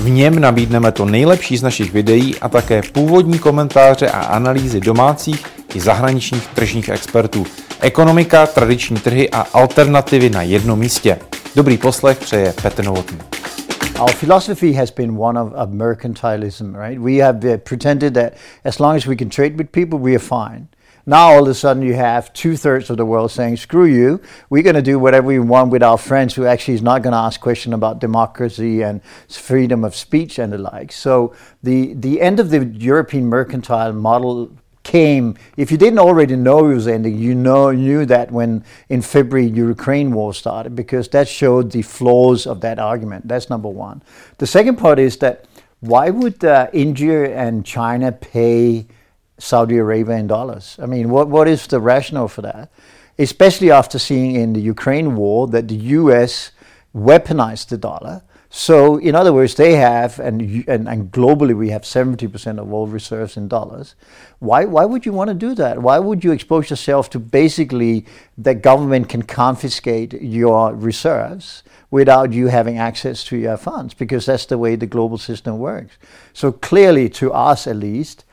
V něm nabídneme to nejlepší z našich videí a také původní komentáře a analýzy domácích i zahraničních tržních expertů. Ekonomika, tradiční trhy a alternativy na jednom místě. Dobrý poslech přeje Petr Novotný. Our philosophy has been one of, of mercantilism, right? We have uh, pretended that as long as we can trade with people, we are fine. Now all of a sudden you have two thirds of the world saying, "Screw you! We're going to do whatever we want with our friends who actually is not going to ask question about democracy and freedom of speech and the like." So the the end of the European mercantile model came. If you didn't already know it was ending, you know knew that when in February Ukraine war started because that showed the flaws of that argument. That's number one. The second part is that why would uh, India and China pay? Saudi Arabia in dollars. I mean, what, what is the rationale for that? Especially after seeing in the Ukraine war that the US weaponized the dollar. So, in other words, they have, and, and, and globally we have 70% of all reserves in dollars. Why, why would you want to do that? Why would you expose yourself to basically the government can confiscate your reserves without you having access to your funds? Because that's the way the global system works. So, clearly, to us at least,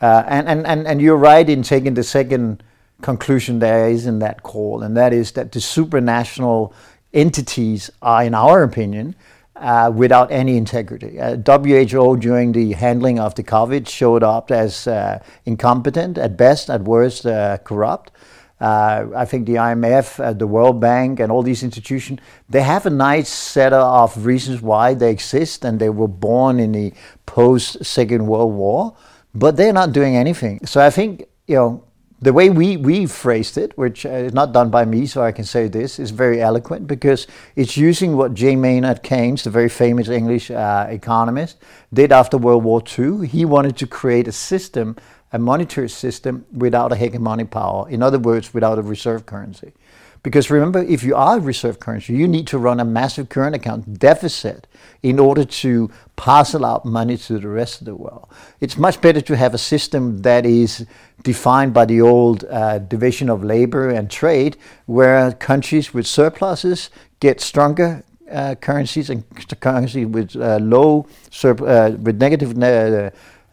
uh, and, and, and, and you're right in taking the second conclusion there is in that call, and that is that the supranational entities are, in our opinion, uh, without any integrity. Uh, WHO during the handling of the COVID showed up as uh, incompetent, at best, at worst, uh, corrupt. Uh, I think the IMF, the World Bank, and all these institutions, they have a nice set of reasons why they exist, and they were born in the post Second World War but they're not doing anything. So I think, you know, the way we, we phrased it, which is not done by me, so I can say this, is very eloquent because it's using what J. Maynard Keynes, the very famous English uh, economist, did after World War II. He wanted to create a system, a monetary system, without a hegemonic power. In other words, without a reserve currency. Because remember, if you are a reserve currency, you need to run a massive current account deficit in order to parcel out money to the rest of the world. It's much better to have a system that is defined by the old uh, division of labor and trade, where countries with surpluses get stronger uh, currencies and currencies with uh, low, uh, with negative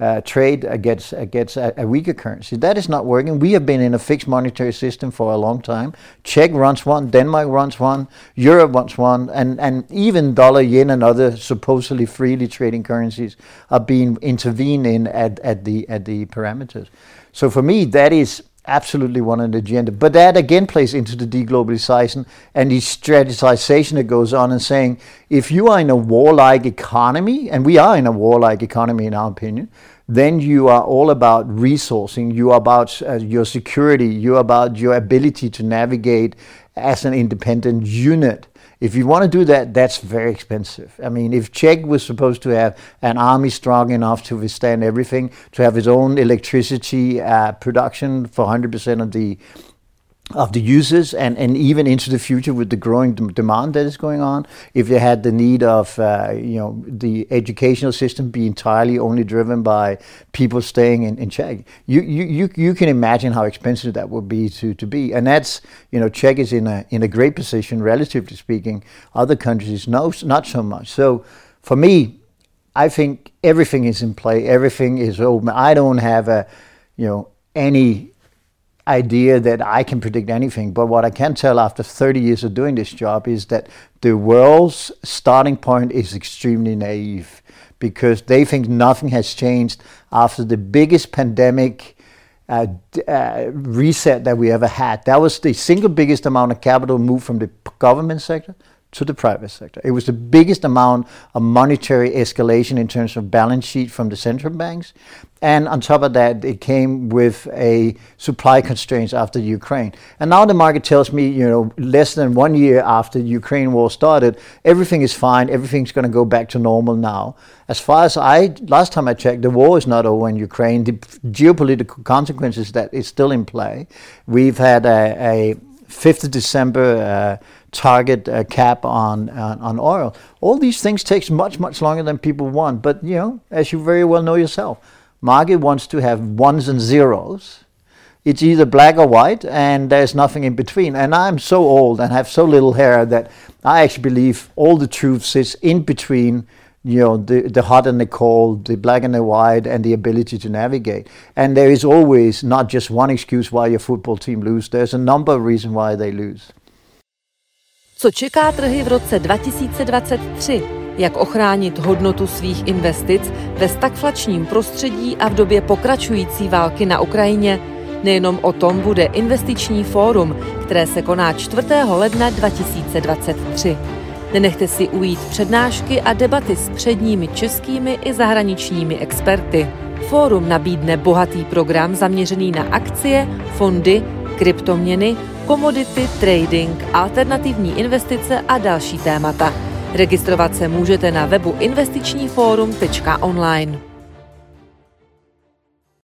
uh, trade against against a, a, weaker currency. That is not working. We have been in a fixed monetary system for a long time. Czech runs one, Denmark runs one, Europe runs one, and, and even dollar, yen, and other supposedly freely trading currencies are being intervened in at, at the at the parameters. So for me, that is absolutely one on the agenda. But that again plays into the deglobalization and the strategization that goes on and saying if you are in a warlike economy, and we are in a warlike economy in our opinion, then you are all about resourcing, you are about uh, your security, you are about your ability to navigate as an independent unit. If you want to do that, that's very expensive. I mean, if Czech was supposed to have an army strong enough to withstand everything, to have its own electricity uh, production for 100% of the of the users and, and even into the future with the growing demand that is going on. If they had the need of uh, you know the educational system be entirely only driven by people staying in, in Czech you, you, you, you can imagine how expensive that would be to, to be. And that's you know Czech is in a in a great position relatively speaking. Other countries no not so much. So for me I think everything is in play. Everything is open. I don't have a you know any idea that I can predict anything, but what I can tell after 30 years of doing this job is that the world's starting point is extremely naive because they think nothing has changed after the biggest pandemic uh, uh, reset that we ever had. That was the single biggest amount of capital moved from the government sector to the private sector. It was the biggest amount of monetary escalation in terms of balance sheet from the central banks. And on top of that, it came with a supply constraints after Ukraine. And now the market tells me, you know, less than one year after the Ukraine war started, everything is fine, everything's going to go back to normal now. As far as I, last time I checked, the war is not over in Ukraine. The geopolitical consequences that is still in play. We've had a, a 5th of December uh, target uh, cap on, on, on oil. All these things takes much much longer than people want. But you know, as you very well know yourself, market wants to have ones and zeros. It's either black or white, and there's nothing in between. And I'm so old and have so little hair that I actually believe all the truth sits in between you know the, the hot and the cold the black and the white and the ability to navigate and there is always not just one excuse why your football team lose there's a number of reasons why they lose Co čeká trhy v roce 2023? Jak ochránit hodnotu svých investic ve stagflačním prostředí a v době pokračující války na Ukrajině? Nejenom o tom bude investiční fórum, které se koná 4. ledna 2023. Nenechte si ujít přednášky a debaty s předními českými i zahraničními experty. Fórum nabídne bohatý program zaměřený na akcie, fondy, kryptoměny, komodity, trading, alternativní investice a další témata. Registrovat se můžete na webu investičníforum.online.